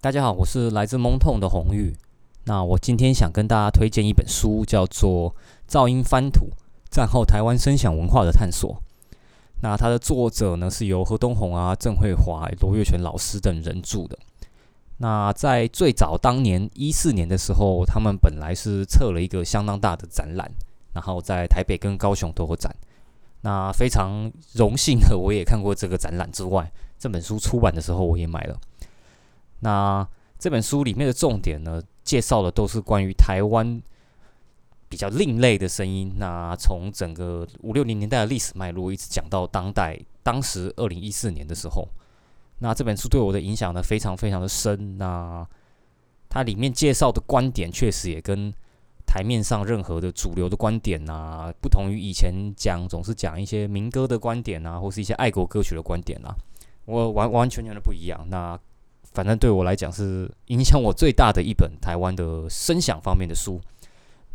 大家好，我是来自蒙痛的红玉。那我今天想跟大家推荐一本书，叫做《噪音翻土：战后台湾声响文化的探索》。那它的作者呢，是由何东红啊、郑慧华、罗月全老师等人著的。那在最早当年一四年的时候，他们本来是策了一个相当大的展览，然后在台北跟高雄都有展。那非常荣幸的，我也看过这个展览之外，这本书出版的时候我也买了。那这本书里面的重点呢，介绍的都是关于台湾比较另类的声音。那从整个五六零年代的历史脉络，一直讲到当代，当时二零一四年的时候，那这本书对我的影响呢，非常非常的深。那它里面介绍的观点，确实也跟台面上任何的主流的观点啊，不同于以前讲总是讲一些民歌的观点啊，或是一些爱国歌曲的观点啊，我完完全全的不一样。那反正对我来讲是影响我最大的一本台湾的声响方面的书。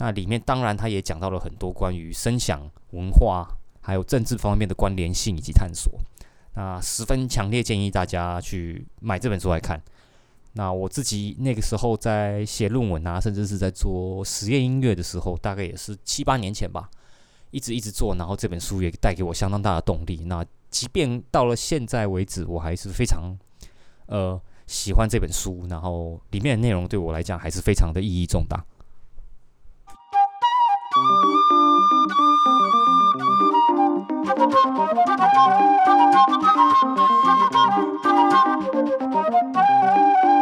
那里面当然他也讲到了很多关于声响文化还有政治方面的关联性以及探索。那十分强烈建议大家去买这本书来看。那我自己那个时候在写论文啊，甚至是在做实验音乐的时候，大概也是七八年前吧，一直一直做，然后这本书也带给我相当大的动力。那即便到了现在为止，我还是非常呃。喜欢这本书，然后里面的内容对我来讲还是非常的意义重大。Thank you.